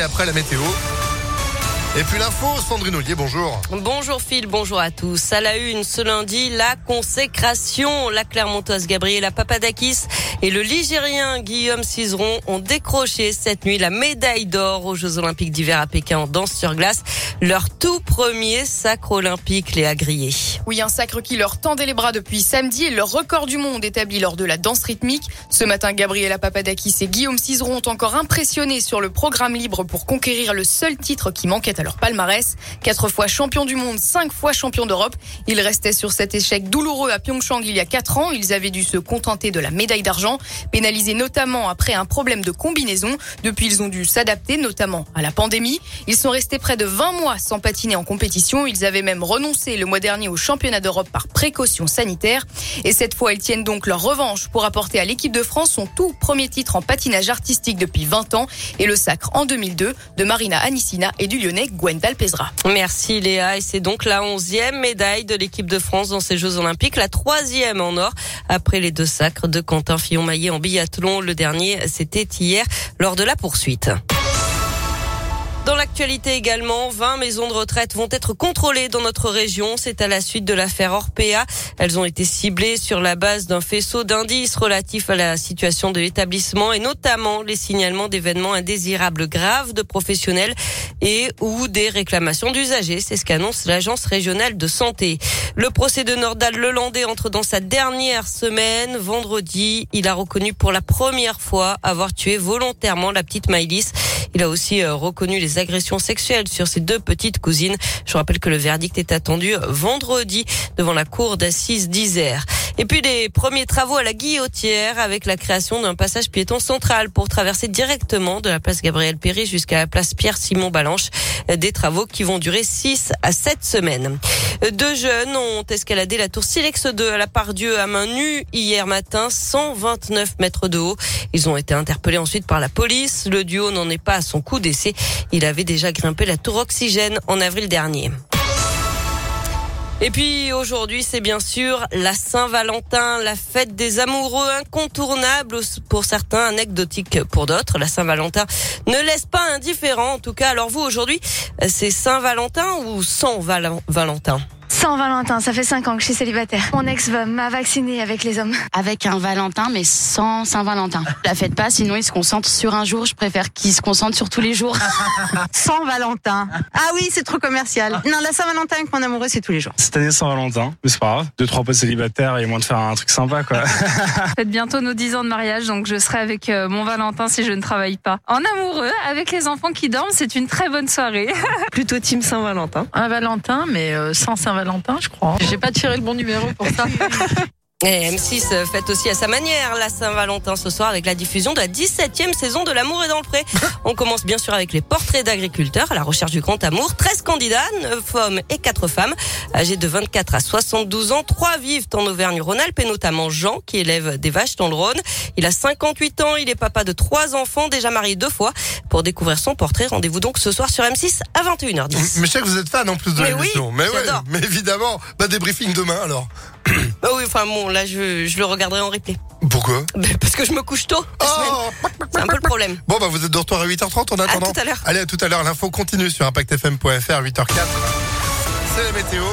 après la météo. Et puis l'info, Sandrine Ollier, bonjour. Bonjour Phil, bonjour à tous. À la une ce lundi, la consécration. La Clermontoise Gabriela Papadakis et le Ligérien Guillaume Cizeron ont décroché cette nuit la médaille d'or aux Jeux Olympiques d'hiver à Pékin en danse sur glace. Leur tout premier sacre olympique, les Grillé. Oui, un sacre qui leur tendait les bras depuis samedi et leur record du monde établi lors de la danse rythmique. Ce matin, Gabriela Papadakis et Guillaume Cizeron ont encore impressionné sur le programme libre pour conquérir le seul titre qui manquait à leur palmarès. Quatre fois champion du monde, cinq fois champion d'Europe. Ils restaient sur cet échec douloureux à Pyeongchang il y a quatre ans. Ils avaient dû se contenter de la médaille d'argent, pénalisés notamment après un problème de combinaison. Depuis, ils ont dû s'adapter, notamment à la pandémie. Ils sont restés près de 20 mois sans patiner en compétition. Ils avaient même renoncé le mois dernier au championnat d'Europe par précaution sanitaire. Et cette fois, ils tiennent donc leur revanche pour apporter à l'équipe de France son tout premier titre en patinage artistique depuis 20 ans et le sacre en 2002 de Marina Anissina et du Lyonnais Gwendal Pesera. Merci Léa. Et c'est donc la onzième médaille de l'équipe de France dans ces Jeux Olympiques, la troisième en or après les deux sacres de Quentin Fillon-Maillet en biathlon. Le dernier, c'était hier lors de la poursuite. Dans l'actualité également, 20 maisons de retraite vont être contrôlées dans notre région. C'est à la suite de l'affaire Orpea. Elles ont été ciblées sur la base d'un faisceau d'indices relatifs à la situation de l'établissement et notamment les signalements d'événements indésirables graves de professionnels et ou des réclamations d'usagers. C'est ce qu'annonce l'agence régionale de santé. Le procès de Nordal Lelandais entre dans sa dernière semaine. Vendredi, il a reconnu pour la première fois avoir tué volontairement la petite Maïlis. Il a aussi euh, reconnu les agressions sexuelles sur ses deux petites cousines. Je rappelle que le verdict est attendu vendredi devant la cour d'assises d'Isère. Et puis les premiers travaux à la Guillotière avec la création d'un passage piéton central pour traverser directement de la place Gabriel Péry jusqu'à la place Pierre-Simon Balanche. Des travaux qui vont durer 6 à 7 semaines. Deux jeunes ont escaladé la tour Silex 2 à la Pardieu à main nue hier matin, 129 mètres de haut. Ils ont été interpellés ensuite par la police. Le duo n'en est pas à son coup d'essai. Il avait déjà grimpé la tour Oxygène en avril dernier. Et puis aujourd'hui, c'est bien sûr la Saint-Valentin, la fête des amoureux incontournable pour certains, anecdotique pour d'autres. La Saint-Valentin ne laisse pas indifférent. En tout cas, alors vous aujourd'hui, c'est Saint-Valentin ou sans Valentin? Sans Valentin, ça fait 5 ans que je suis célibataire. Mon ex m'a vacciné avec les hommes. Avec un Valentin, mais sans Saint-Valentin. La faites pas, sinon il se concentre sur un jour. Je préfère qu'il se concentre sur tous les jours. sans Valentin. Ah oui, c'est trop commercial. Non, la Saint-Valentin avec mon amoureux, c'est tous les jours. Cette année, Saint-Valentin, mais c'est pas grave. Deux, trois potes célibataires et moins de faire un truc sympa, quoi. Faites bientôt nos 10 ans de mariage, donc je serai avec euh, mon Valentin si je ne travaille pas. En amoureux, avec les enfants qui dorment, c'est une très bonne soirée. Plutôt team Saint-Valentin. Un Valentin, mais euh, sans Saint-Valentin je crois. J'ai pas tiré le bon numéro pour ça. Et M6 fête aussi à sa manière la Saint-Valentin ce soir avec la diffusion de la 17e saison de L'amour est dans le pré. On commence bien sûr avec les portraits d'agriculteurs à la recherche du grand amour. 13 candidats, 9 hommes et 4 femmes, âgés de 24 à 72 ans. 3 vivent en Auvergne-Rhône-Alpes et notamment Jean qui élève des vaches dans le Rhône. Il a 58 ans, il est papa de 3 enfants, déjà marié deux fois. Pour découvrir son portrait, rendez-vous donc ce soir sur M6 à 21h10. Mais je sais que vous êtes fan en plus de l'émission. mais oui, mais évidemment, bah débriefing demain alors. Bah oui, enfin bon, là je, je le regarderai en replay. Pourquoi bah, Parce que je me couche tôt. Oh c'est un peu le problème. Bon bah vous êtes de retour à 8h30 en attendant. À tout à l'heure. Allez à tout à l'heure. L'info continue sur ImpactFM.fr 8h04. C'est la météo.